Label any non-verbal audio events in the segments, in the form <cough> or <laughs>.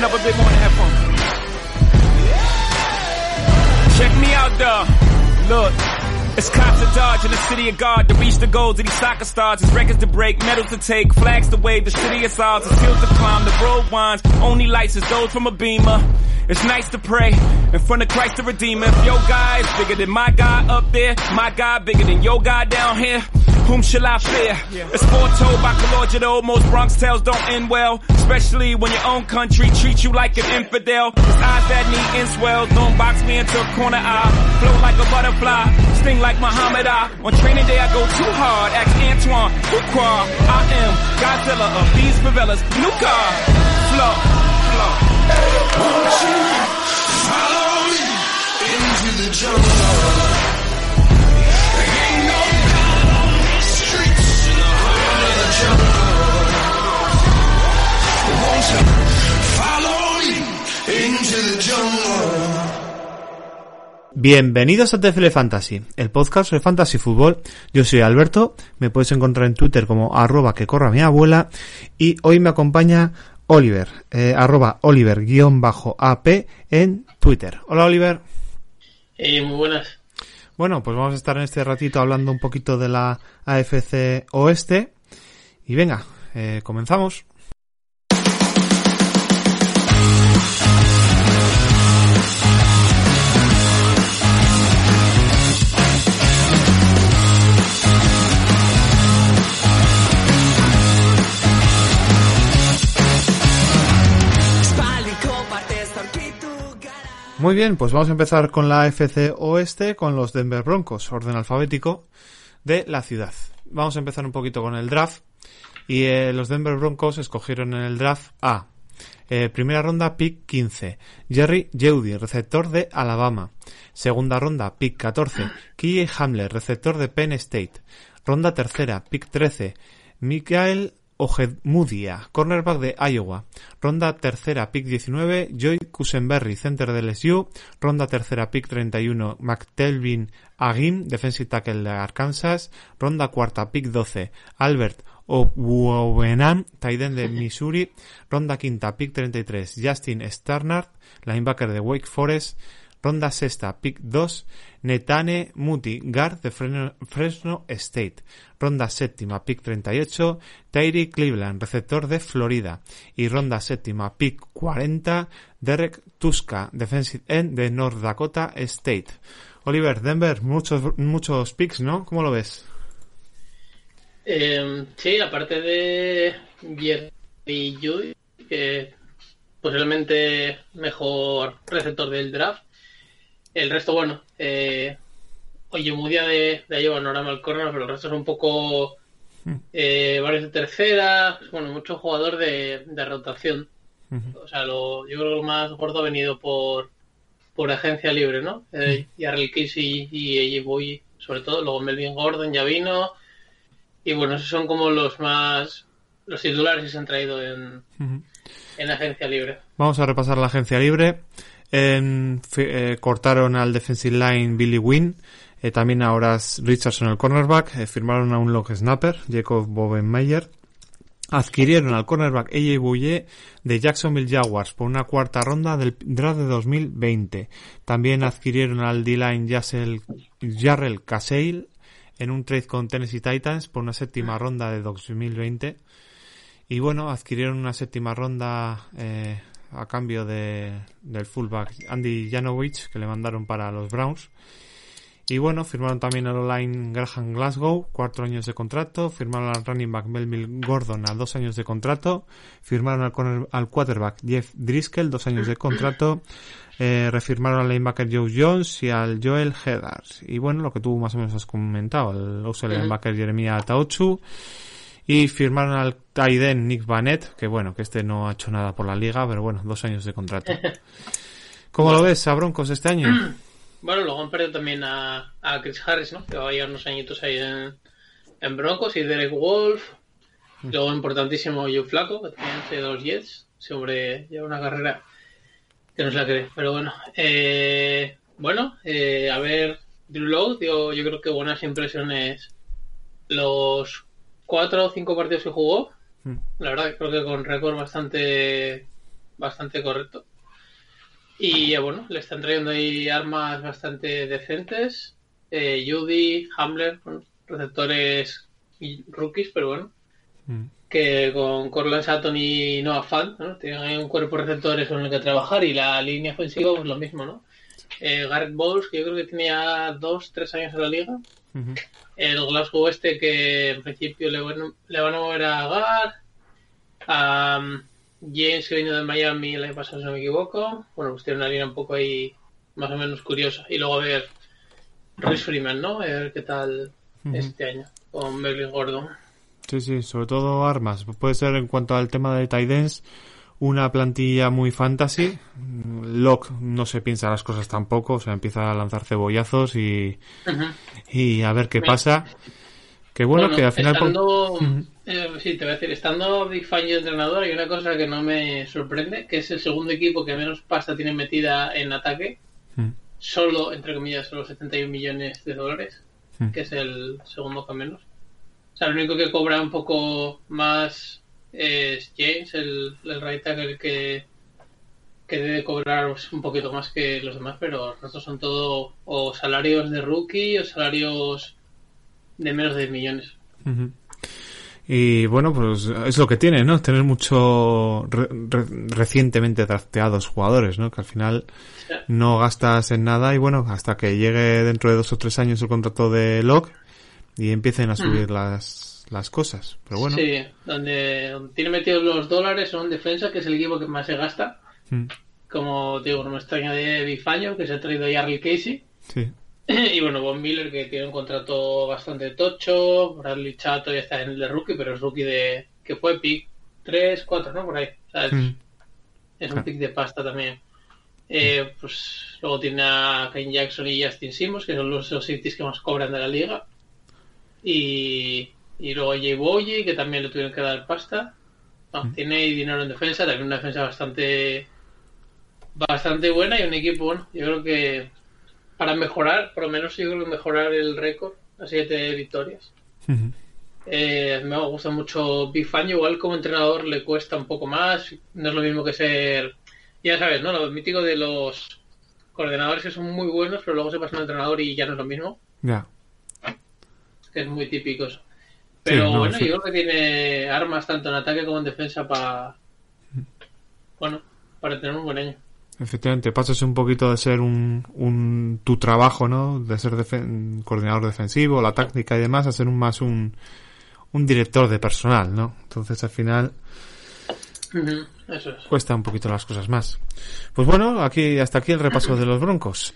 Turning up a bit more in the headphones. Check me out, though. Look. It's cops to dodge in the city of God to reach the goals of these soccer stars. It's records to break, medals to take, flags to wave. The city is ours, it's hills to climb, the road winds. Only lights is those from a beamer. It's nice to pray in front of Christ the Redeemer. If your guy is bigger than my guy up there, my guy bigger than your guy down here. Whom shall I fear? It's foretold by Calogero. Most Bronx tales don't end well, especially when your own country treats you like an infidel. It's eyes that need inswells. Don't box me into a corner eye. Flow like a butterfly, sting like Muhammad I. On training day I go too hard. Ask Antoine, Fuqua. I am Godzilla of these favelas. New car, flow, flow. Won't you follow me into the jungle? Bienvenidos a TFL Fantasy, el podcast de Fantasy Fútbol. Yo soy Alberto, me puedes encontrar en Twitter como arroba que corra mi abuela y hoy me acompaña Oliver, eh, arroba Oliver-AP en Twitter. Hola Oliver. Eh, muy buenas. Bueno, pues vamos a estar en este ratito hablando un poquito de la AFC Oeste y venga, eh, comenzamos. Muy bien, pues vamos a empezar con la AFC Oeste, con los Denver Broncos, orden alfabético de la ciudad. Vamos a empezar un poquito con el draft. Y eh, los Denver Broncos escogieron en el draft a eh, primera ronda, pick 15. Jerry Jeudy, receptor de Alabama. Segunda ronda, pick 14. Kiye Hamler, receptor de Penn State. Ronda tercera, pick 13. Mikael Ojedmudia, cornerback de Iowa. Ronda tercera, pick 19, Joy Kusenberry, center de LSU. Ronda tercera, pick 31, McTelvin Agim, defensive tackle de Arkansas. Ronda cuarta, pick 12, Albert Obuobenam, tight end de Missouri. Ronda quinta, pick 33, Justin Starnard, linebacker de Wake Forest. Ronda sexta, pick 2, Netane Muti, guard de Fresno, State. Ronda séptima, pick 38, Tyree Cleveland, receptor de Florida. Y ronda séptima, pick 40, Derek Tuska, defensive end de North Dakota State. Oliver, Denver, muchos, muchos picks, ¿no? ¿Cómo lo ves? Eh, sí, aparte de Jerry Judy, que posiblemente mejor receptor del draft, el resto, bueno, eh, Oye, Mudia de, de Iowa no era mal corner, pero el resto es un poco eh, varios de tercera, bueno, mucho jugador de, de rotación. O sea, lo, yo creo que lo más gordo ha venido por, por agencia libre, ¿no? Eh, Casey y AJ Boy, sobre todo, luego Melvin Gordon ya vino. Y bueno, esos son como los más, los titulares que se han traído en, en agencia libre. Vamos a repasar la agencia libre. En, eh, cortaron al defensive line Billy Wynn. Eh, también ahora Richardson el cornerback. Eh, firmaron a un long snapper, Jacob Bobenmeyer. Adquirieron al cornerback AJ Bouye de Jacksonville Jaguars por una cuarta ronda del draft de 2020. También adquirieron al D-line Jarrell Caseil en un trade con Tennessee Titans por una séptima ronda de 2020. Y bueno, adquirieron una séptima ronda eh, a cambio de, del fullback Andy Janovich que le mandaron para los Browns. Y bueno, firmaron también al online Graham Glasgow, cuatro años de contrato. Firmaron al running back Melville Gordon a dos años de contrato. Firmaron al, corner, al quarterback Jeff Driscoll, dos años de contrato. Eh, refirmaron al linebacker Joe Jones y al Joel Heddars. Y bueno, lo que tú más o menos has comentado, el uso linebacker Jeremiah Taochu. Y firmaron al Taiden Nick Vanette, que bueno, que este no ha hecho nada por la liga, pero bueno, dos años de contrato. <laughs> ¿Cómo lo ves a Broncos este año? <clears throat> Bueno, luego han perdido también a, a Chris Harris, ¿no? Que va a llevar unos añitos ahí en, en Broncos y Derek Wolf. Luego importantísimo Joe Flaco, que también se de los Jets. Sobre lleva una carrera que no se la cree. Pero bueno, eh, bueno, eh, a ver, Drew Lowe, yo, yo creo que buenas impresiones los cuatro o cinco partidos que jugó. Mm. La verdad, creo que con récord bastante, bastante correcto. Y eh, bueno, le están trayendo ahí armas bastante decentes. Eh, Judy, Hamler, bueno, receptores y rookies, pero bueno. Mm. Que con Corland Sutton y Noah Fant, ¿no? Tienen ahí un cuerpo de receptores con el que trabajar y la línea ofensiva, pues lo mismo, ¿no? Eh, Garrett Bowles, que yo creo que tenía dos, tres años en la liga. El Glasgow este que en principio le van, le van a mover a Gar. A um, James que vino de Miami el año pasado, si no me equivoco. Bueno, pues tiene una línea un poco ahí más o menos curiosa. Y luego a ver Rhys Freeman, ¿no? A ver qué tal este año con Merlin Gordon. Sí, sí, sobre todo armas. Puede ser en cuanto al tema de tight ends, una plantilla muy fantasy. Locke no se piensa las cosas tampoco, o sea, empieza a lanzar cebollazos y, y a ver qué Mira. pasa. Que bueno, que al final... Estando, eh, sí, te voy a decir, estando Big Fan y entrenador, hay una cosa que no me sorprende, que es el segundo equipo que menos pasta tiene metida en ataque, Mm, solo, entre comillas, solo 71 millones de dólares, Mm. que es el segundo que menos. O sea, el único que cobra un poco más es James, el, el right tackle que, que debe cobrar un poquito más que los demás, pero los otros son todo o salarios de rookie o salarios de menos de 10 millones. Y bueno, pues es lo que tiene, ¿no? Tener mucho re- re- recientemente drafteados jugadores, ¿no? Que al final no gastas en nada y bueno, hasta que llegue dentro de dos o tres años el contrato de Locke y empiecen a subir las, las cosas. Pero bueno, Sí, donde, donde tiene metidos los dólares son defensa, que es el equipo que más se gasta. Mm, Como digo, no me extraña de Bifaño, que se ha traído a Jarl Casey. sí. <laughs> Y bueno, Von Miller, que tiene un contrato bastante tocho. Bradley Chato ya está en el de rookie, pero es rookie de. que fue pick 3, 4, ¿no? Por ahí. O sea, es, Mm, es un pick de pasta también. Eh, pues luego tiene a Kane Jackson y Justin Simmons, que son los, los safeties que más cobran de la liga. Y, y luego Jay Boye, que también le tuvieron que dar pasta. No, Tiene dinero en defensa, también una defensa bastante bastante buena y un equipo, bueno, yo creo que para mejorar, por lo menos yo creo que mejorar el récord a siete victorias. ujú. Eh, me gusta mucho Big Fan, igual como entrenador le cuesta un poco más, no es lo mismo que ser, ya sabes, ¿no? Lo mítico de los coordinadores que son muy buenos, pero luego se pasa un entrenador y ya no es lo mismo, Ya. que es muy típico eso. Pero no, bueno, sí. yo creo que tiene armas tanto en ataque como en defensa para, bueno, para tener un buen año. Efectivamente, pasas un poquito de ser un, un tu trabajo, ¿no? De ser defen- coordinador defensivo, la táctica y demás, a ser un más un, un director de personal, ¿no? Entonces al final Eso es. cuesta un poquito las cosas más. Pues bueno, aquí hasta aquí el repaso de los Broncos.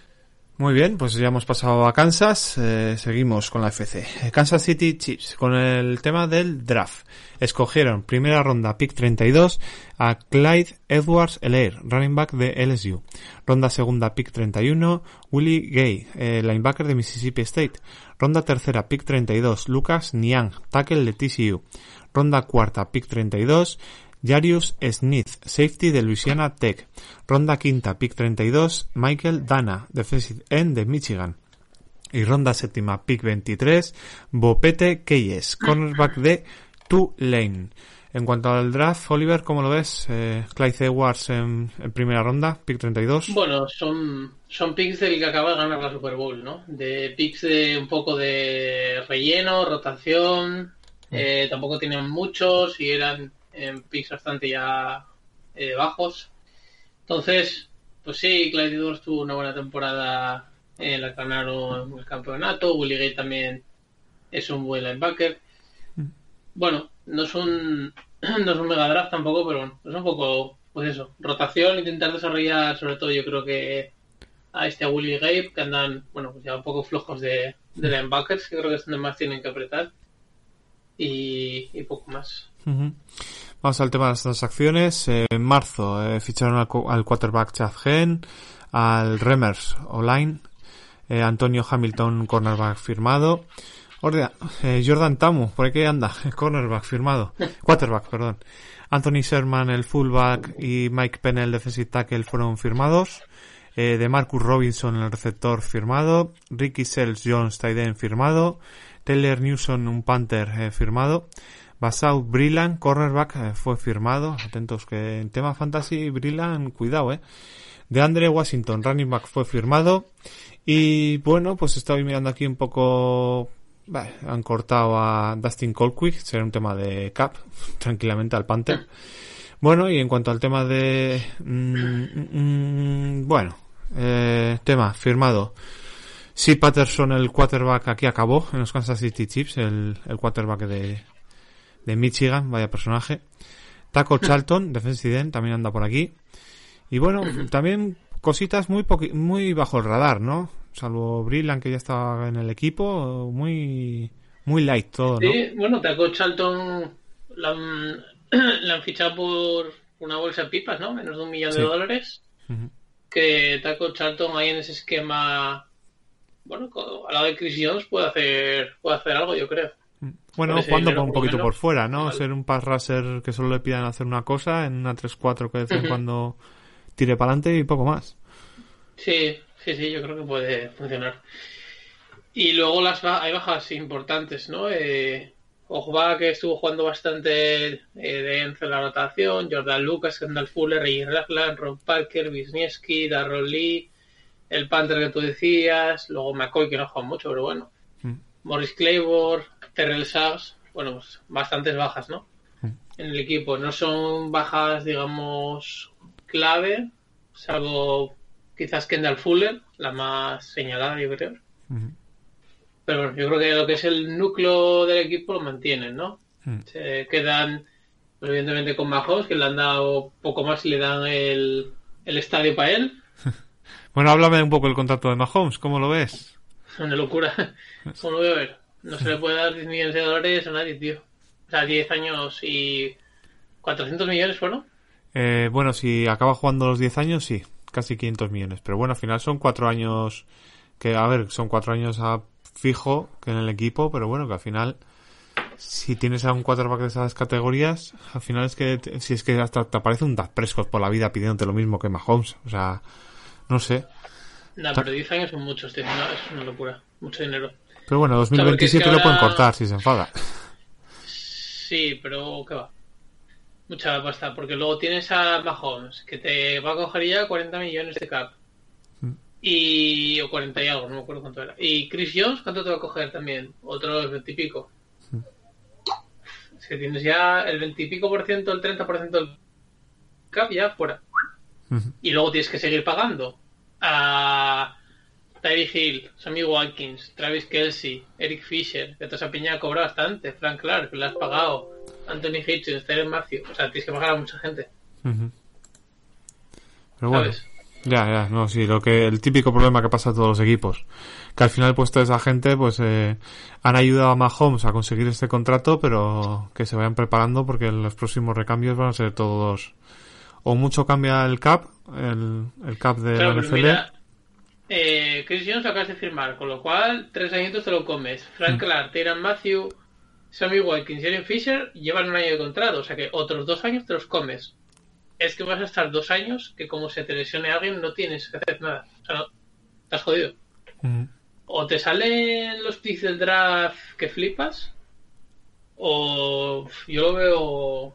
Muy bien, pues ya hemos pasado a Kansas, eh, seguimos con la FC. Kansas City Chiefs, con el tema del draft. Escogieron primera ronda, pick 32, a Clyde Edwards Elair, running back de LSU. Ronda segunda, pick 31, Willie Gay, eh, linebacker de Mississippi State. Ronda tercera, pick 32, Lucas Niang, tackle de TCU. Ronda cuarta, pick 32, Jarius Smith, safety de Louisiana Tech. Ronda quinta, pick 32, Michael Dana, defensive end de Michigan. Y ronda séptima, pick 23, Bopete Keyes, cornerback de Tulane. En cuanto al draft, Oliver, ¿cómo lo ves? Eh, Clyde Edwards en, en primera ronda, pick 32. Bueno, son, son picks del que acaba de ganar la Super Bowl, ¿no? De picks de un poco de relleno, rotación. eh, tampoco tenían muchos y eran en picks bastante ya eh, bajos. Entonces, pues sí, Clyde Edwards tuvo una buena temporada en la que ganaron el campeonato. Willie Gay también es un buen linebacker. Bueno, no es un <clears throat> no es un mega draft tampoco, pero bueno, es un poco, pues eso, rotación, intentar desarrollar, sobre todo yo creo que a este a Willie Gabe, que andan, bueno, pues ya un poco flojos de, de linebackers, que creo que es donde más tienen que apretar. Y, y poco más. Vamos al tema de las transacciones. Eh, en marzo eh, ficharon al, al quarterback Chad Gen, al Remers Online, eh, Antonio Hamilton, cornerback firmado. Ordea, Jordan Tamu, por aquí anda, <laughs> cornerback firmado. <laughs> Quarterback, perdón. Anthony Sherman, el fullback, y Mike Penn, el defensive tackle, fueron firmados. De Marcus Robinson, el receptor, firmado. Ricky Sells Jones, tight end, firmado. Taylor Newson, un Panther, eh, firmado. Basau Brillan, cornerback, eh, fue firmado. Atentos que en tema fantasy, Brillan, cuidado, eh. De Andre Washington, running back, fue firmado. Y bueno, pues estoy mirando aquí un poco. bah, han cortado a Dustin Colquitt, será un tema de cap, <laughs> tranquilamente al Panther. Bueno, y en cuanto al tema de. mm, mm, bueno, eh, tema firmado. Sí, Patterson, el quarterback, aquí acabó en los Kansas City Chiefs, el, el quarterback de, de Michigan, vaya personaje. Taco Charlton, <laughs> defensive end, también anda por aquí. Y bueno, también cositas muy muy bajo el radar, ¿no? Salvo Brillan, que ya estaba en el equipo, muy muy light todo, ¿no? Sí, bueno, Taco Charlton la han, <clears throat> la han fichado por una bolsa de pipas, ¿no? Menos de un millón Sí. de dólares. Que Taco Charlton ahí en ese esquema, bueno, al lado de Chris Jones puede hacer, puede hacer algo, yo creo. Bueno, Por ese jugando dinero, un poquito menos. por fuera, ¿no? Vale. Ser un pass rusher que solo le pidan hacer una cosa en una 3-4 que de vez en Ujú. cuando tire para adelante y poco más. Sí, sí, sí, yo creo que puede funcionar. Y luego las hay bajas importantes, ¿no? Eh, Ojba, que estuvo jugando bastante eh, de Enzo en la rotación, Jordan Lucas, Kendall Fuller, Ray Ragland, Rob Parker, Wisniewski, Darron Lee, el Panther que tú decías, luego McCoy, que no juega mucho, pero bueno, Mm. Morris Claybor, Terrell Sachs, bueno, pues bastantes bajas, ¿no? Mm. En el equipo. No son bajas, digamos, clave, salvo quizás Kendall Fuller, la más señalada, yo creo. Ujú. Pero bueno, yo creo que lo que es el núcleo del equipo lo mantienen, ¿no? Mm. Se quedan, pues, evidentemente, con Mahomes, que le han dado poco más y le dan el, el estadio para él. <laughs> Bueno, háblame un poco del contrato de Mahomes, ¿cómo lo ves? Es una locura. <laughs> ¿Cómo lo voy a ver? No se le puede dar 10 millones de dólares a nadie, tío. O sea, 10 años y 400 millones fueron. Eh, bueno, si acaba jugando los 10 años, sí, casi 500 millones. Pero bueno, al final son 4 años que, a ver, son 4 años a fijo que en el equipo, pero bueno, que al final, si tienes a un quarterback de esas categorías, al final es que, si es que hasta te aparece un Dak Prescott por la vida pidiéndote lo mismo que Mahomes. O sea, no sé. No, pero 10 años son muchos, tío. No, es una locura. Mucho dinero. Pero bueno, porque es que 2027 lo pueden cortar si se enfada. Sí, pero ¿qué va? Mucha pasta, porque luego tienes a Mahomes, que te va a coger ya 40 millones de cap. Y, o 40 y algo, no me acuerdo cuánto era. Y Chris Jones, ¿cuánto te va a coger también? Otros 20 y pico. Es que tienes ya el 20 y pico por ciento, el 30 por ciento del cap ya fuera. Y luego tienes que seguir pagando a Tyree Hill, Sammy Watkins, Travis Kelsey, Eric Fisher, que te esa piña cobra bastante, Frank Clark, que le has pagado, Anthony Hitchens, Terence Matthew, o sea, tienes que pagar a mucha gente, Ujú. Pero bueno. ¿sabes? Ya, ya, no, sí, lo que, el típico problema que pasa a todos los equipos. Que al final, pues, toda esa gente, pues, eh, han ayudado a Mahomes a conseguir este contrato, pero que se vayan preparando porque los próximos recambios van a ser todos, o mucho cambia el cap, el, el cap de Claro, la NFL. mira, eh, Chris Jones lo acabas de firmar, con lo cual, tres añitos te lo comes. Frank Mm. Clark, Tyrann Matthew, Sammy Watkins y Fisher llevan un año de contrato, o sea que otros dos años te los comes. Es que vas a estar dos años que como se te lesione alguien no tienes que hacer nada. O sea, no, estás jodido. Ujú. O te salen los picks del draft que flipas, o yo lo veo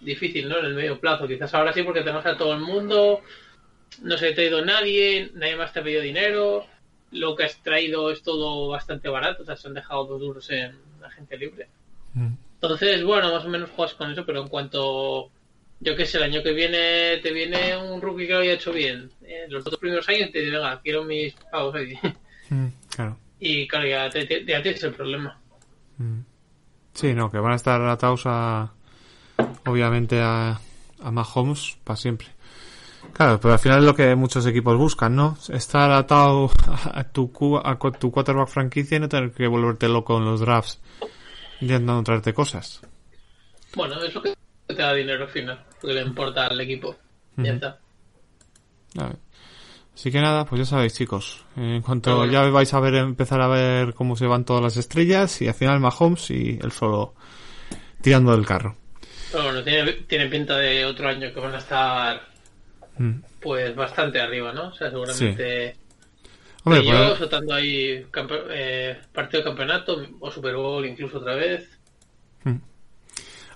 difícil, ¿no? En el medio plazo. Quizás ahora sí porque tenemos a todo el mundo, no se te ha ido nadie, nadie más te ha pedido dinero, lo que has traído es todo bastante barato, o sea, se han dejado dos duros en la gente libre. Ujú. Entonces, bueno, más o menos juegas con eso, pero en cuanto, yo qué sé, el año que viene te viene un rookie que lo haya hecho bien, eh, los dos primeros años te dice, venga, quiero mis pagos ahí. <laughs> Mm, Claro. Y claro, ya, te, te- ya tienes el problema. Mm. Sí, no, que van a estar atados a, obviamente, a, a Mahomes para siempre. Claro, pero al final es lo que muchos equipos buscan, ¿no? Estar atado a tu, a tu quarterback franquicia y no tener que volverte loco en los drafts intentando traerte cosas. Bueno, es lo que te da dinero al final, lo que le importa al equipo. Ya está. A ver. Así que nada, pues ya sabéis, chicos. En cuanto bueno. ya vais a ver, empezar a ver cómo se van todas las estrellas y al final Mahomes y él solo tirando del carro. Bueno, tiene, tiene pinta de otro año que van a estar Mm. pues bastante arriba, ¿no? O sea, seguramente Hombre, yo pues, soltando ahí eh, partido de campeonato o Super Bowl incluso otra vez.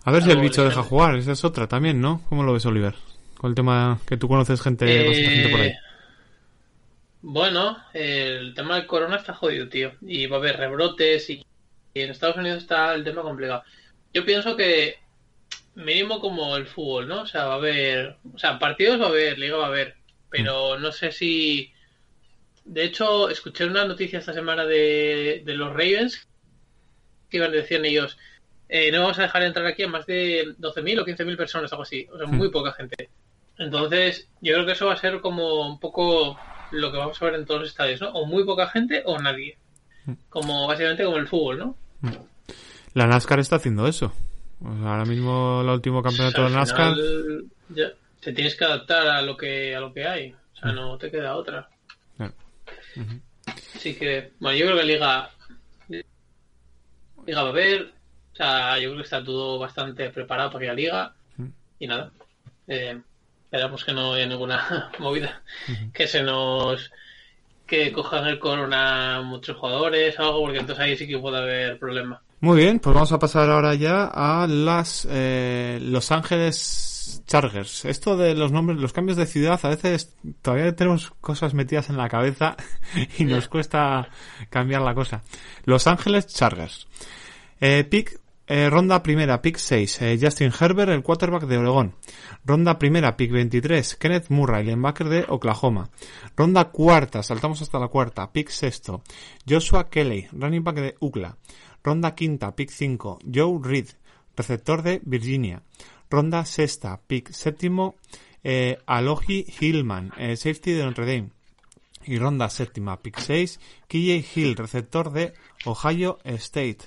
a ver si el bicho deja jugar. Esa es otra también, ¿no? ¿Cómo lo ves, Oliver? Con el tema que tú conoces gente, bastante gente por ahí. Eh, Bueno, el tema del corona está jodido, tío. Y va a haber rebrotes y, y en Estados Unidos está el tema complicado. Yo pienso que mínimo como el fútbol, ¿no? O sea, va a haber, o sea, partidos va a haber, liga va a haber, pero no sé si de hecho escuché una noticia esta semana de, de los Ravens que iban decían ellos eh, no vamos a dejar entrar aquí a más de 12.000 o 15.000 personas, algo así, o sea, muy poca gente. Entonces, yo creo que eso va a ser como un poco lo que vamos a ver en todos los estadios, ¿no? O muy poca gente o nadie. Como básicamente como el fútbol, ¿no? La NASCAR está haciendo eso. O sea, ahora mismo el último campeonato Al de NASCAR. ya, te tienes que adaptar a lo que a lo que hay. O sea, no te queda otra. Claro. Así que, bueno, yo creo que Liga, Liga va a haber. O sea, yo creo que está todo bastante preparado para que haya Liga. Y nada. Eh, esperamos que no haya ninguna <laughs> movida. Que se nos. Que cojan el corona muchos jugadores o algo, porque entonces ahí sí que puede haber problemas. Muy bien, pues vamos a pasar ahora ya a las eh, Los Ángeles Chargers. Esto de los nombres, los cambios de ciudad, a veces todavía tenemos cosas metidas en la cabeza <laughs> y nos cuesta cambiar la cosa. Los Ángeles Chargers. Eh, pick, eh, ronda primera, pick 6, eh, Justin Herbert, el quarterback de Oregón. Ronda primera, pick 23, Kenneth Murray, linebacker de Oklahoma. Ronda cuarta, saltamos hasta la cuarta, pick sexto, Joshua Kelly, running back de UCLA. Ronda quinta, pick 5, Joe Reed, receptor de Virginia. Ronda sexta, pick séptimo, eh, Alohi Hillman, eh, safety de Notre Dame. Y ronda séptima, pick 6, KJ Hill, receptor de Ohio State.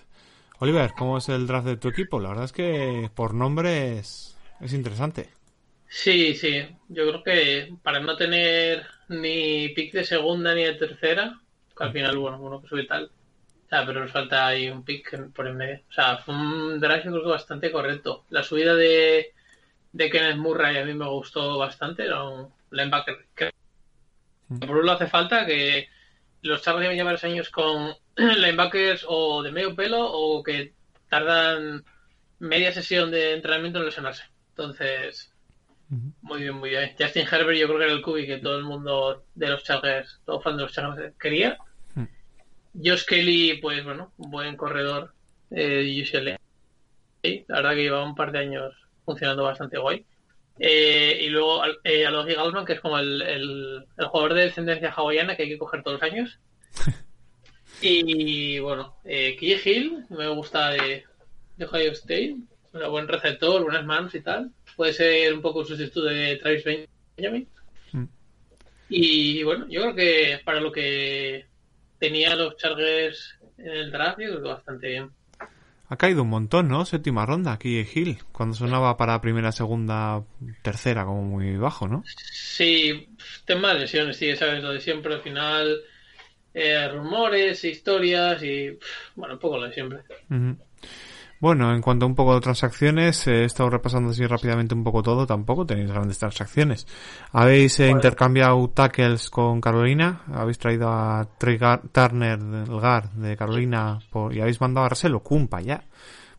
Oliver, ¿cómo es el draft de tu equipo? La verdad es que por nombre es, es interesante. Sí, sí. Yo creo que para no tener ni pick de segunda ni de tercera, que al final, bueno, uno que sube tal. Pero nos falta ahí un pick por en medio. O sea, fue un draft creo que bastante correcto. La subida de, de Kenneth Murray a mí me gustó bastante. Era un linebacker que por un lado hace falta que los Chargers llevan ya varios años con <clears throat> linebackers o de medio pelo o que tardan media sesión de entrenamiento en lesionarse. Entonces, muy bien, muy bien. Justin Herbert yo creo que era el cubi que todo el mundo de los Chargers, todo fan de los Chargers quería. Josh Kelly, pues bueno, un buen corredor eh, de UCLA. La verdad que lleva un par de años funcionando bastante guay. Eh, y luego eh, Alohi Galman, que es como el, el, el jugador de descendencia hawaiana que hay que coger todos los años. <laughs> y bueno, eh, Key Hill, me gusta de, de Ohio State. Un buen receptor, buenas manos y tal. Puede ser un poco un sustituto de Travis Benjamin. Mm. Y bueno, yo creo que para lo que tenía los Chargers en el draft, yo creo que bastante bien. Ha caído un montón, ¿no? Séptima ronda aquí Hill, cuando sonaba para primera, segunda, tercera, como muy bajo, ¿no? Sí, tema de lesiones, sí, sabes lo de siempre al final. eh, rumores, historias y bueno, un poco lo de siempre. Ujú. Bueno, en cuanto a un poco de transacciones, eh, he estado repasando así rápidamente un poco todo, tampoco tenéis grandes transacciones. Habéis eh, intercambiado tackles con Carolina, habéis traído a Trey Gar- Turner del GAR de Carolina por- y habéis mandado a Arcelo Cumpa ya.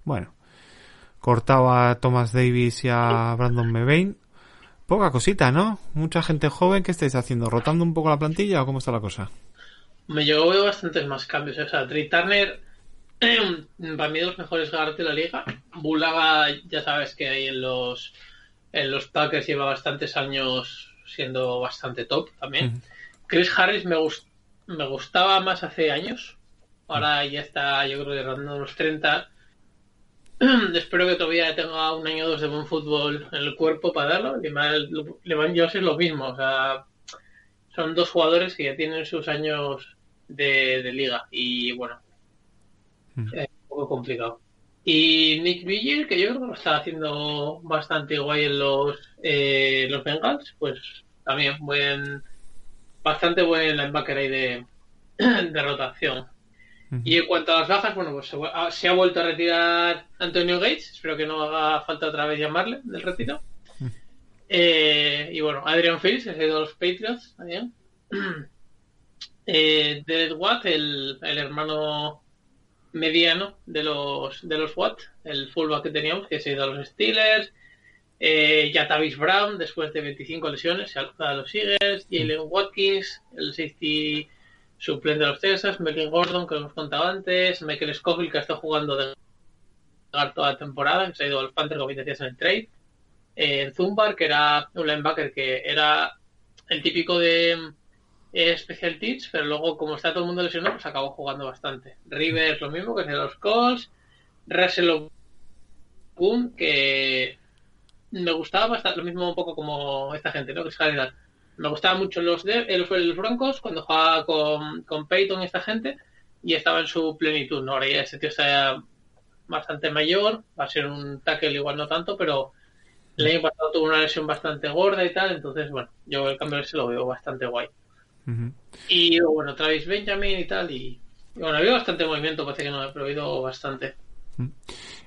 Bueno, cortado a Thomas Davis y a Brandon Mebane. Poca cosita, ¿no? Mucha gente joven, ¿qué estáis haciendo? ¿Rotando un poco la plantilla o cómo está la cosa? Me veo bastantes más cambios. O sea, Trey Turner, <clears throat> para mí, los mejores guards de la liga. Bulaga, ya sabes que ahí en los, en los Packers lleva bastantes años siendo bastante top también. Chris Harris me, gust- me gustaba más hace años. Ahora ya está, yo creo que rondando los 30. <clears throat> Espero que todavía tenga un año o dos de buen fútbol en el cuerpo para darlo. Levan Jones es lo mismo. O sea, son dos jugadores que ya tienen sus años de, de liga y bueno, Mm. es un poco complicado. Y Nick Vigil, que yo creo que lo está haciendo bastante guay en los, eh, los Bengals, pues también buen, bastante buen linebacker ahí de, <clears throat> de rotación. Y en cuanto a las bajas, bueno, pues se, ah, se ha vuelto a retirar Antonio Gates, espero que no haga falta otra vez llamarle del retiro. Eh, y bueno, Adrian ha ido a los Patriots también. <clears throat> Eh, Derek Watt, el, el hermano mediano de los de los Watt, el fullback que teníamos, que se ha ido a los Steelers. Eh, Jatavis Brown, después de 25 lesiones, se a los Eagles. Jalen Watkins, el safety suplente de los Texas. Melvin Gordon, que hemos contado antes. Michael Scofield, que ha estado jugando de toda la temporada, que se ha ido a los Panthers, como decías en el trade. Eh, Zumbar, que era un linebacker que era el típico de eh, Special Teach, pero luego, como está todo el mundo lesionado, pues acabó jugando bastante. Rivers, lo mismo, que es de los Colts. Russell Boone, que me gustaba bastante, lo mismo un poco como esta gente, ¿no? Que es calidad. Me gustaban mucho los, de, eh, los, los Broncos cuando jugaba con, con Peyton esta gente y estaba en su plenitud, ¿no? Ahora ya ese tío está bastante mayor, va a ser un tackle igual no tanto, pero el año pasado tuvo una lesión bastante gorda y tal, entonces, bueno, yo el cambio ese lo veo bastante guay. Ujú. Y bueno, Travis Benjamin y tal, y, y bueno, ha habido bastante movimiento, parece que no, pero ha habido bastante.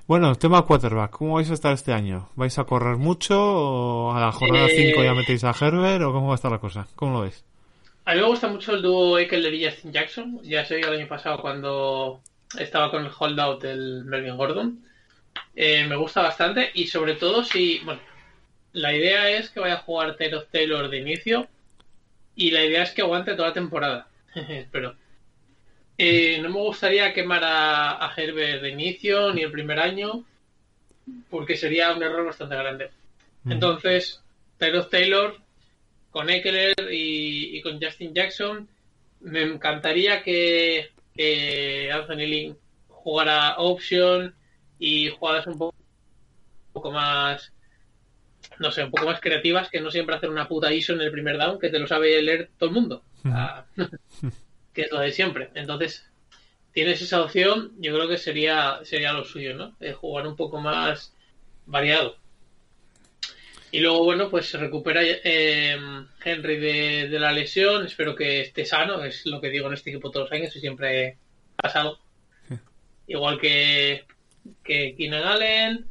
Bueno, tema quarterback. ¿Cómo vais a estar este año? ¿Vais a correr mucho o a la jornada Eh, 5 ya metéis a Herbert o cómo va a estar la cosa? ¿Cómo lo veis? A mí me gusta mucho el dúo Eckler y Justin Jackson. Ya se vio el año pasado cuando estaba con el holdout del Melvin Gordon. Eh, me gusta bastante y sobre todo si, bueno, la idea es que vaya a jugar Taylor Taylor de inicio y la idea es que aguante toda la temporada. <laughs> Espero. Eh, no me gustaría quemar a, a Herbert de inicio ni el primer año porque sería un error bastante grande. Entonces, Taylor Taylor con Eckler y, y con Justin Jackson, me encantaría que, que Anthony Lynn jugara option y jugadas un poco, un poco más, no sé, un poco más creativas, que no siempre hacer una puta ISO en el primer down, que te lo sabe leer todo el mundo. Ah, <laughs> que es lo de siempre. Entonces, tienes esa opción, yo creo que sería, sería lo suyo, ¿no? De jugar un poco más variado. Y luego, bueno, pues se recupera eh, Henry de, de la lesión. Espero que esté sano, es lo que digo en este equipo todos los años y siempre pasa algo. Igual que, que Keenan Allen,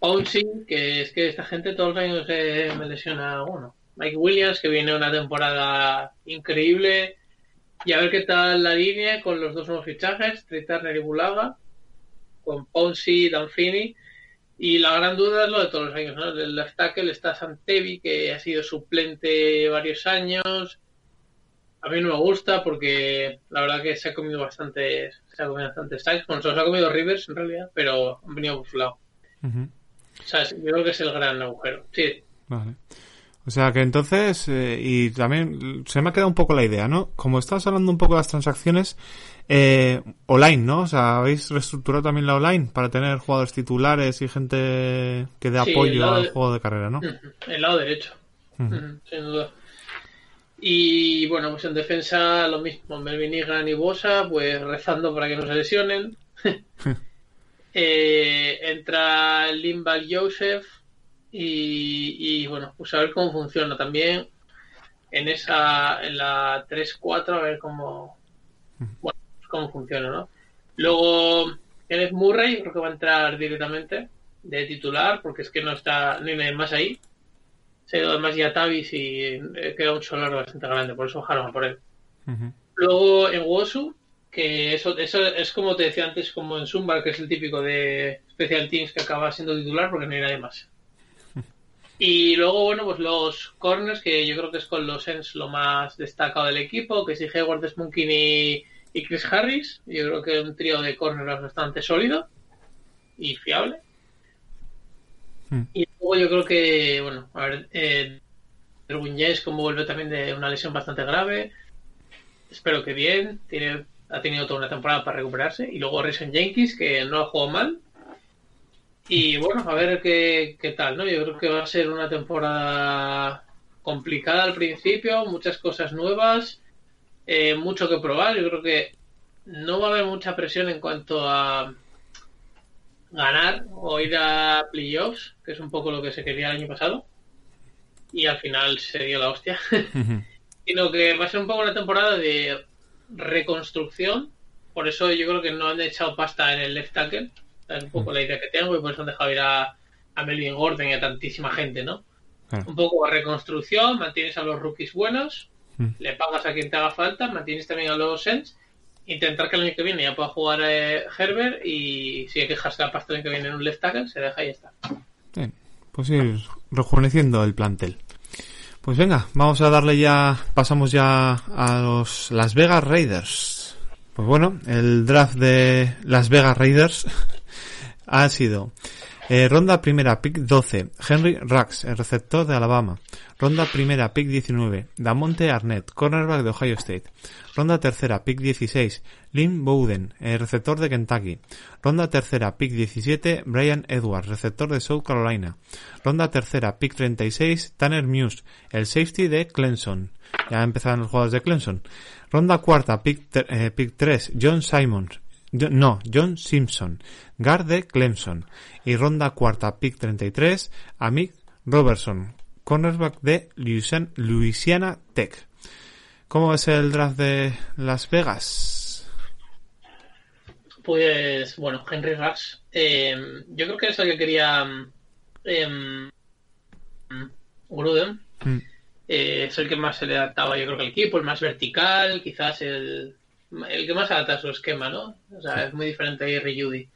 Pouncey, que es que esta gente todos los años eh, me lesiona uno. Mike Williams, que viene una temporada increíble. Y a ver qué tal la línea con los dos nuevos fichajes, Trey Turner y Bulaga, con Pouncey y Danfini. Y la gran duda es lo de todos los años, ¿no? Del left tackle está Santevi, que ha sido suplente varios años. A mí no me gusta porque la verdad que se ha comido bastante, se ha comido bastante sacks. Bueno, se ha comido Rivers en realidad, pero han venido por su lado. Sea, yo creo que es el gran agujero. Sí, Vale. O sea que entonces, eh, y también se me ha quedado un poco la idea, ¿no? Como estabas hablando un poco de las transacciones, eh, online, ¿no? O sea, habéis reestructurado también la online para tener jugadores titulares y gente que dé Sí, apoyo al de- juego de carrera, ¿no? Ujú, el lado derecho. Ujú, Sin duda. Y bueno, pues en defensa lo mismo. Melvin Ingram y Bosa, pues rezando para que no se lesionen. <laughs> Eh, entra Limbal Joseph y, y, bueno, pues a ver cómo funciona también en esa en la 3-4 a ver cómo bueno, cómo funciona, ¿no? Luego Kenneth Murray, creo que va a entrar directamente de titular porque es que no está no hay nadie más ahí. Se ha ido además ya Tavis y eh, queda un solar bastante grande, por eso bajaron a por él. Luego en Wosu, que eso, eso es como te decía antes, como en Zumba, que es el típico de Special Teams que acaba siendo titular porque no hay nadie más. <laughs> Y luego, bueno, pues los corners, que yo creo que es con los Ends lo más destacado del equipo, que es Hayward, Smunkin y, y Chris Harris. Yo creo que un trío de corners bastante sólido y fiable. Hmm. Y luego yo creo que, bueno, a ver, eh, Derwin James como vuelve también de una lesión bastante grave. Espero que bien. Tiene, ha tenido toda una temporada para recuperarse. Y luego Rison Jenkins, que no ha jugado mal. Y bueno, a ver qué, qué tal, ¿no? Yo creo que va a ser una temporada complicada al principio, muchas cosas nuevas, eh, mucho que probar. Yo creo que no va a haber mucha presión en cuanto a ganar o ir a playoffs, que es un poco lo que se quería el año pasado. Y al final se dio la hostia. Sino <laughs> que va a ser un poco una temporada de reconstrucción. Por eso yo creo que no han echado pasta en el left tackle. Es un poco la idea que tengo y por eso han dejado ir a, a Melvin Gordon y a tantísima gente, ¿no? Un poco de reconstrucción, mantienes a los rookies buenos, Mm. le pagas a quien te haga falta, mantienes también a los Sens, intentar que el año que viene ya pueda jugar eh, Herbert y si hay que dejarse la pasta el año que viene en un left tackle, se deja y ya está. Bien, pues ir rejuveneciendo el plantel. Pues venga, vamos a darle ya, pasamos ya a los Las Vegas Raiders. Pues bueno, el draft de Las Vegas Raiders <laughs> ha sido eh, ronda primera, pick 12, Henry Rux, el receptor de Alabama. Ronda primera, pick 19, Damonte Arnett, cornerback de Ohio State. Ronda tercera, pick 16, Lynn Bowden, el receptor de Kentucky. Ronda tercera, pick 17, Brian Edwards, receptor de South Carolina. Ronda tercera, pick 36, Tanner Muse, el safety de Clemson. Ya empezaron los jugadores de Clemson. Ronda cuarta, pick, eh, pick 3, John Simons. No, John Simpson, guard de Clemson. Y ronda cuarta, pick 33, Amik Robertson, cornerback de Louisiana, Louisiana Tech. ¿Cómo es el draft de Las Vegas? Pues bueno, Henry Rush, eh, yo creo que es el que quería eh, Gruden. Mm, Eh, es el que más se le adaptaba, yo creo que al equipo, el más vertical, quizás el, el que más adapta a su esquema, ¿no? O sea, es muy diferente a Jerry Judy.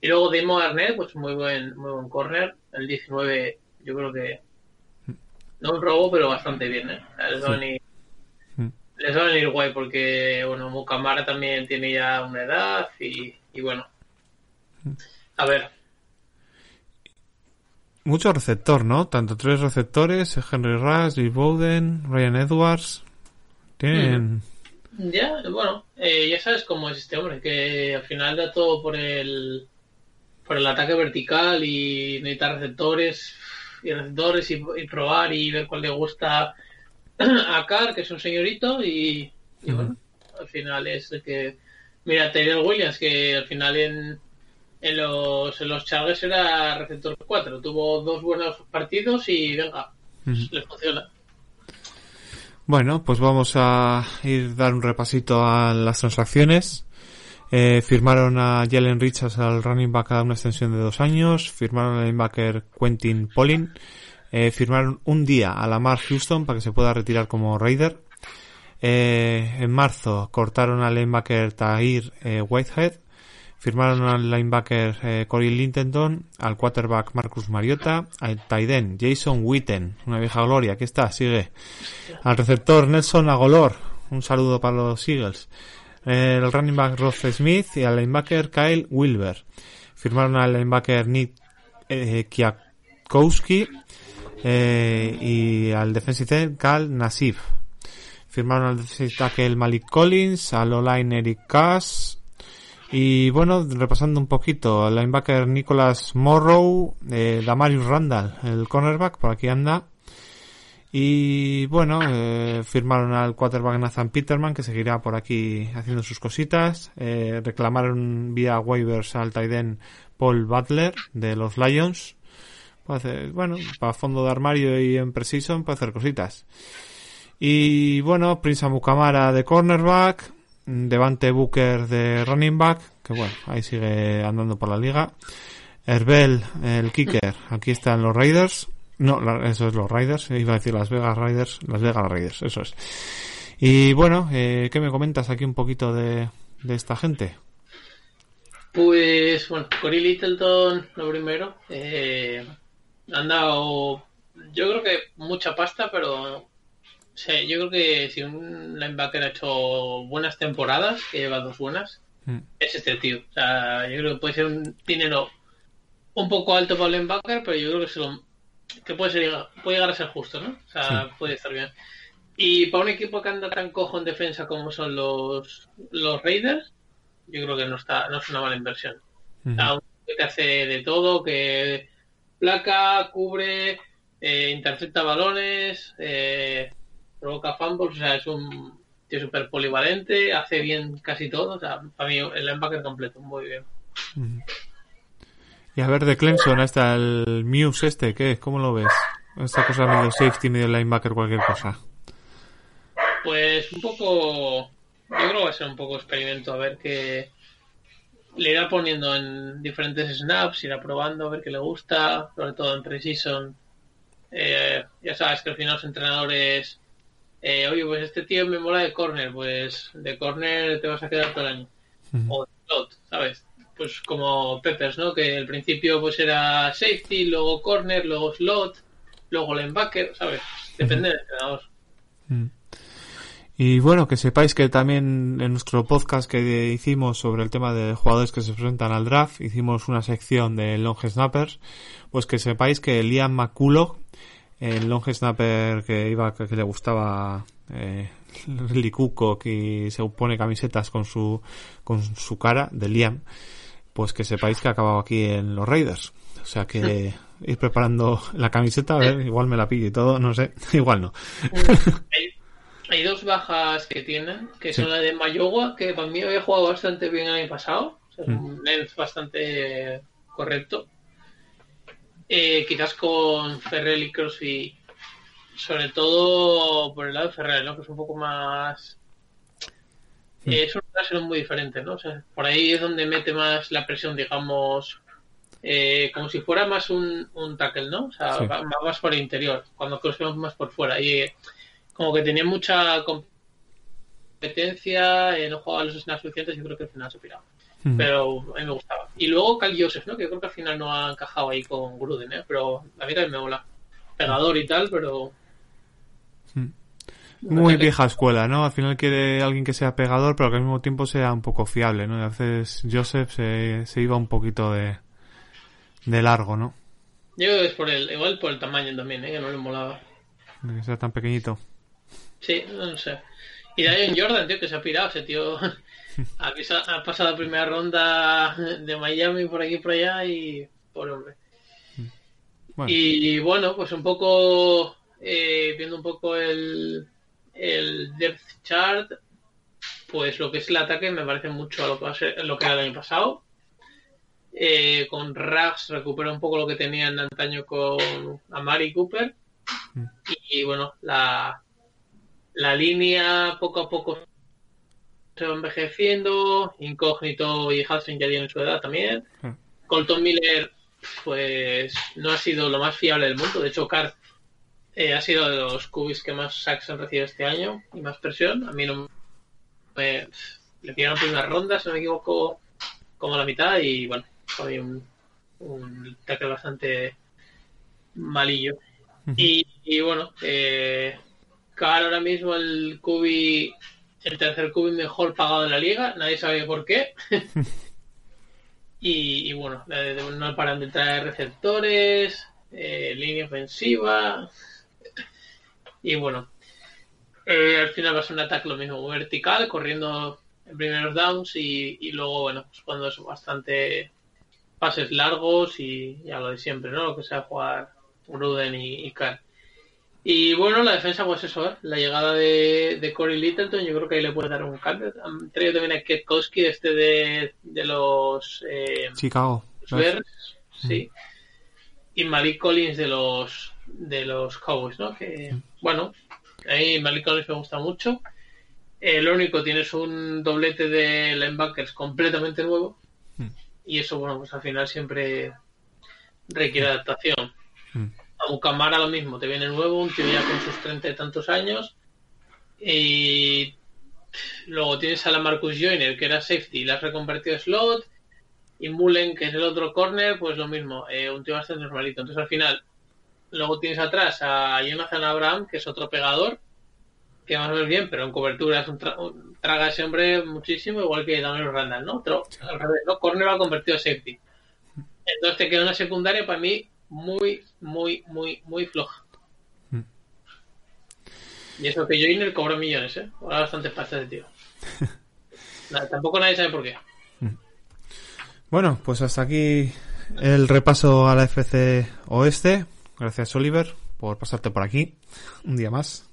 Y luego Damon Arnett, pues muy buen, muy buen corner. El 19, yo creo que no un robo, pero bastante bien, ¿eh? Les va a venir, Mm. les va a venir guay porque, bueno, Mukamara también tiene ya una edad y, y bueno. A ver, Mucho receptor, ¿no? Tanto tres receptores, Henry Rush, Lee Bowden, Ryan Edwards. Tienen... Ya, bueno, eh, ya sabes cómo es este hombre, que al final da todo por el por el ataque vertical y necesita receptores y receptores y, y probar y ver cuál le gusta <clears throat> a Carr, que es un señorito, y, y bueno, al final es el que... Mira, Taylor Williams, que al final en, en los, en los Chargers era receptor 4, tuvo dos buenos partidos y venga, le funciona. Bueno, pues vamos a ir dar un repasito a las transacciones. Eh, firmaron a Jalen Richards al running back a una extensión de dos años. Firmaron al linebacker Quentin Polin. Eh, firmaron un día a Lamar Houston para que se pueda retirar como Raider. Eh, en marzo cortaron al linebacker Tahir eh, Whitehead. Firmaron al linebacker eh, Corey Linton, al quarterback Marcus Mariota, al end Jason Witten, una vieja gloria, aquí está, sigue. Al receptor Nelson Agolor, un saludo para los Eagles. Eh, el running back Ross Smith y al linebacker Kyle Wilber. Firmaron al linebacker Nick eh, Kiakowski eh, y al defensive end Cal Nasif. Firmaron al defensive tackle Malik Collins, al O-line Eric Cass, y bueno, repasando un poquito, el linebacker Nicholas Morrow, eh, Damarius Randall, el cornerback, por aquí anda. Y bueno, eh, firmaron al quarterback Nathan Peterman, que seguirá por aquí haciendo sus cositas. Eh, reclamaron vía waivers al end Paul Butler, de los Lions. Puede hacer, bueno, para fondo de armario y en precision puede hacer cositas. Y bueno, Prince Amukamara de cornerback, Devante Booker de running back, que bueno, ahí sigue andando por la liga. Herbel, el kicker, aquí están los Raiders. No, eso es los Raiders, iba a decir Las Vegas Raiders, Las Vegas Raiders, eso es. Y bueno, eh, ¿qué me comentas aquí un poquito de, de esta gente? Pues bueno, Cory Littleton, lo primero. Eh, han dado, yo creo que mucha pasta, pero sí, yo creo que si un linebacker ha hecho buenas temporadas, que lleva dos buenas, Mm. es este tío. O sea, yo creo que puede ser un dinero un poco alto para el linebacker, pero yo creo que, se lo- que puede, ser, puede llegar a ser justo, ¿no? O sea, puede estar bien. Y para un equipo que anda tan cojo en defensa como son los, los Raiders, yo creo que no está no es una mala inversión. Ujú. A un tío que hace de todo, que placa, cubre, eh, intercepta balones, eh, provoca fumbles, o sea, es un tío súper polivalente, hace bien casi todo, o sea, para mí el linebacker completo, muy bien. Y a ver, de Clemson, hasta el Muse este, ¿qué? ¿Cómo lo ves? Esta cosa medio safety, medio linebacker, cualquier cosa. Pues un poco. Yo creo que va a ser un poco experimento, a ver qué. Le irá poniendo en diferentes snaps, irá probando, a ver qué le gusta, sobre todo en Precision. Eh, ya sabes que al final los entrenadores. Eh, Oye, pues este tío me mola de corner, pues de corner te vas a quedar todo el año. O de slot, ¿sabes? Pues como Peppers, ¿no? Que al principio pues era safety, luego corner, luego slot, luego linebacker, ¿sabes? Depende del entrenador. Y bueno, que sepáis que también en nuestro podcast que hicimos sobre el tema de jugadores que se presentan al draft, hicimos una sección de long snappers, pues que sepáis que Liam McCulloch, el long snapper que iba, que, le gustaba eh, Cook y se pone camisetas con su, con su cara de Liam, pues que sepáis que ha acabado aquí en los Raiders. O sea que <laughs> ir preparando la camiseta, a ver, igual me la pillo y todo, no sé, <laughs> igual no. Hay, <laughs> hay dos bajas que tienen, que son la de Mayowa, que para mí había jugado bastante bien el año pasado. O sea, es un length bastante correcto. Eh, quizás con Ferrell y Crosby, sobre todo por el lado de Ferrell, ¿no? que es un poco más. Eh, es un trasero muy diferente, ¿no? O sea, por ahí es donde mete más la presión, digamos, eh, como si fuera más un, un tackle, ¿no? O sea, Sí. va, va más por el interior, cuando Crosby va más por fuera. Y eh, como que tenía mucha competencia, eh, no jugaba los snaps suficientes y creo que al final se piraba. Pero a mí me gustaba. Y luego Cal Joseph, ¿no? Que yo creo que al final no ha encajado ahí con Gruden, ¿eh? Pero a mí también me mola. Pegador y tal, pero... Muy vieja escuela, ¿no? Al final quiere alguien que sea pegador, pero que al mismo tiempo sea un poco fiable, ¿no? Y a veces Joseph se, se iba un poquito de, de largo, ¿no? Yo creo que es por el, igual por el tamaño también, ¿eh? Que no le molaba. De que sea tan pequeñito. Sí, no sé. Y Dion Jordan, tío, que se ha pirado. Ese tío ha, pasado la primera ronda de Miami por aquí y por allá y... Pobre hombre. Bueno, Y bueno, pues un poco, eh, viendo un poco el, el depth chart, pues lo que es el ataque me parece mucho a lo que, a lo que era el año pasado. Eh, con Rags recupera un poco lo que tenía en antaño con Amari Cooper. Y, bueno, la, la línea poco a poco se va envejeciendo. Incógnito y Hudson ya tienen su edad también. Sí. Colton Miller, pues no ha sido lo más fiable del mundo. De hecho, Carr eh, ha sido de los cubis que más sacks han recibido este año y más presión. A mí no me. Le tiraron primeras rondas, si no me equivoco, como la mitad. Y bueno, fue un, un tackle bastante malillo. Y, y bueno, eh, Carr ahora mismo el cubi, el tercer cubi mejor pagado de la liga. Nadie sabe por qué. <laughs> Y, y bueno, no paran de traer receptores, eh, línea ofensiva. Y bueno, eh, al final va a ser un ataque lo mismo, vertical, corriendo en primeros downs y, y luego, bueno, pues cuando es bastante pases largos y ya lo de siempre, ¿no? Lo que sea jugar Gruden y, y Carr. Y bueno, la defensa, pues eso, ¿eh? la llegada de, de Corey Littleton, yo creo que ahí le puede dar un cambio. Han traído también a Ketkowski, este de, de los eh, Chicago. Bears, sí. Y Malik Collins de los de los Cowboys, ¿no? Que, bueno, ahí Malik Collins me gusta mucho. Eh, lo único, tienes un doblete de linebackers completamente nuevo. Y eso, bueno, pues al final siempre requiere adaptación. A lo mismo, te viene nuevo, un tío ya con sus treinta y tantos años. Y luego tienes a la Marcus Joyner, que era safety, y la has reconvertido a slot. Y Mullen, que es el otro corner, pues lo mismo, eh, un tío bastante normalito. Entonces al final, luego tienes atrás a Jonathan Abraham, que es otro pegador, que más o menos bien, pero en cobertura es un, tra- un- traga ese hombre muchísimo, igual que Daniel Randall, ¿no? Pero al revés, ¿no? Corner lo ha convertido a safety. Entonces te queda una secundaria para mí muy, muy, muy, muy floja. Mm. Y eso que Joyner cobra millones, ¿eh? Cobra bastantes pastas de tío. <laughs> Nada, tampoco nadie sabe por qué. Bueno, pues hasta aquí el repaso a la FC Oeste. Gracias, Oliver, por pasarte por aquí un día más.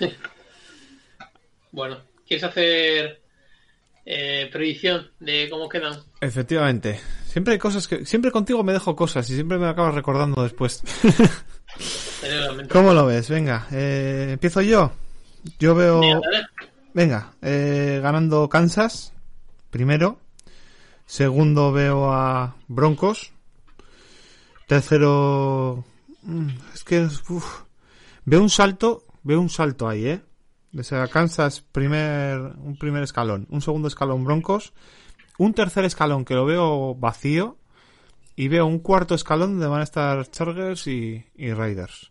<laughs> Bueno, ¿quieres hacer eh, predicción de cómo quedan? Efectivamente, Siempre hay cosas que... Siempre contigo me dejo cosas y siempre me acabas recordando después. <laughs> ¿Cómo lo ves? Venga, eh, empiezo yo. Yo veo... Venga, eh, ganando Kansas, primero. Segundo veo a Broncos. Tercero... mm, Es que... uf, veo un salto, veo un salto ahí, ¿eh? O sea, Kansas, primer, un primer escalón. Un segundo escalón Broncos. Un tercer escalón que lo veo vacío. Y veo un cuarto escalón donde van a estar Chargers y, y Raiders.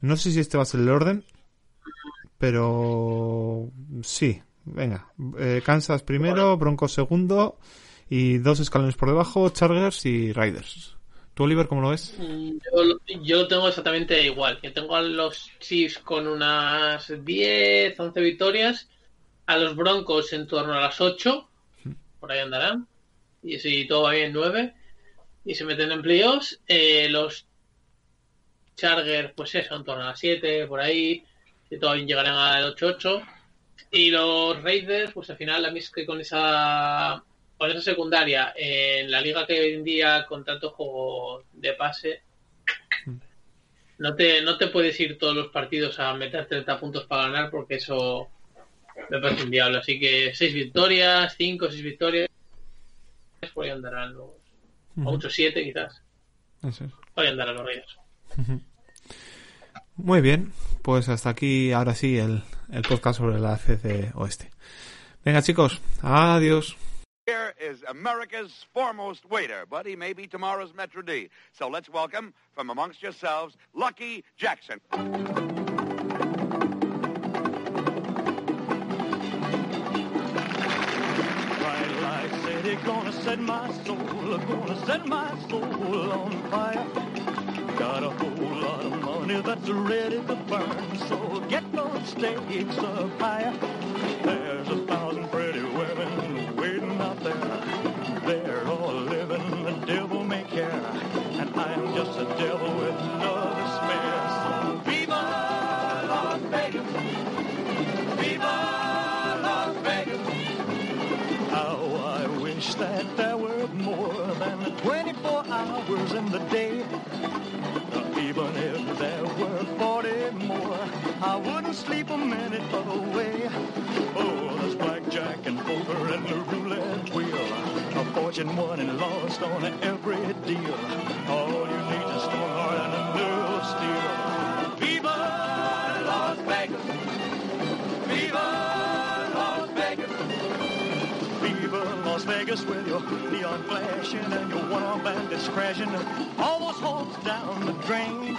No sé si este va a ser el orden, pero sí, venga. Eh, Kansas primero, Broncos segundo y dos escalones por debajo, Chargers y Raiders. ¿Tú, Oliver, cómo lo ves? Yo, lo- yo lo tengo exactamente igual. Yo tengo a los Chiefs con unas 10, 11 victorias, a los Broncos en torno a las 8, por ahí andarán, y si todo va bien, 9, y se meten en playoffs. Eh, los Chargers, pues eso, en torno a las 7, por ahí, y bien llegarán al 8-8. Y los Raiders, pues al final, a mí es que con esa con esa secundaria en la liga que hoy en día con tanto juego de pase no te no te puedes ir todos los partidos a meter 30 puntos para ganar porque eso me parece inviable así que 6 victorias 5 6 victorias por ahí andarán los o 8 7 quizás Eso es. por ahí andarán los Raiders Muy bien, pues hasta aquí ahora sí el, el podcast sobre la FC Oeste. Venga chicos, adiós. Here is America's foremost waiter, but he may be tomorrow's Metro D. So let's welcome, from amongst yourselves, Lucky Jackson. Gonna set my soul, gonna set my soul on fire. Got a whole lot of money that's ready to burn, so get those stakes up higher. There's a hours in the day. Even if there were 40 more, I wouldn't sleep a minute away. Oh, there's blackjack and poker and the roulette wheel. A fortune won and lost on every deal. All you need is a strong heart and a nerve steel. Vegas with your neon flashing and your one-armed bandits crashing all those hopes down the drain.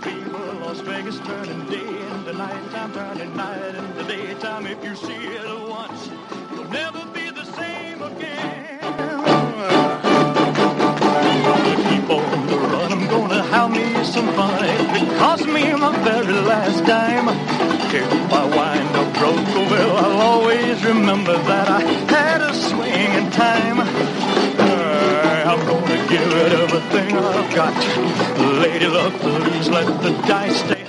Viva Las Vegas turning day into nighttime, turning night into daytime. If you see it once, you'll never be the same again. Gonna keep on the run. I'm gonna have me some fun. It costs me my very last dime, up broke, oh, well, I'll always remember that I had a swing in time. Uh, I'm gonna give it everything I've got. Lady luck, please let the dice stay.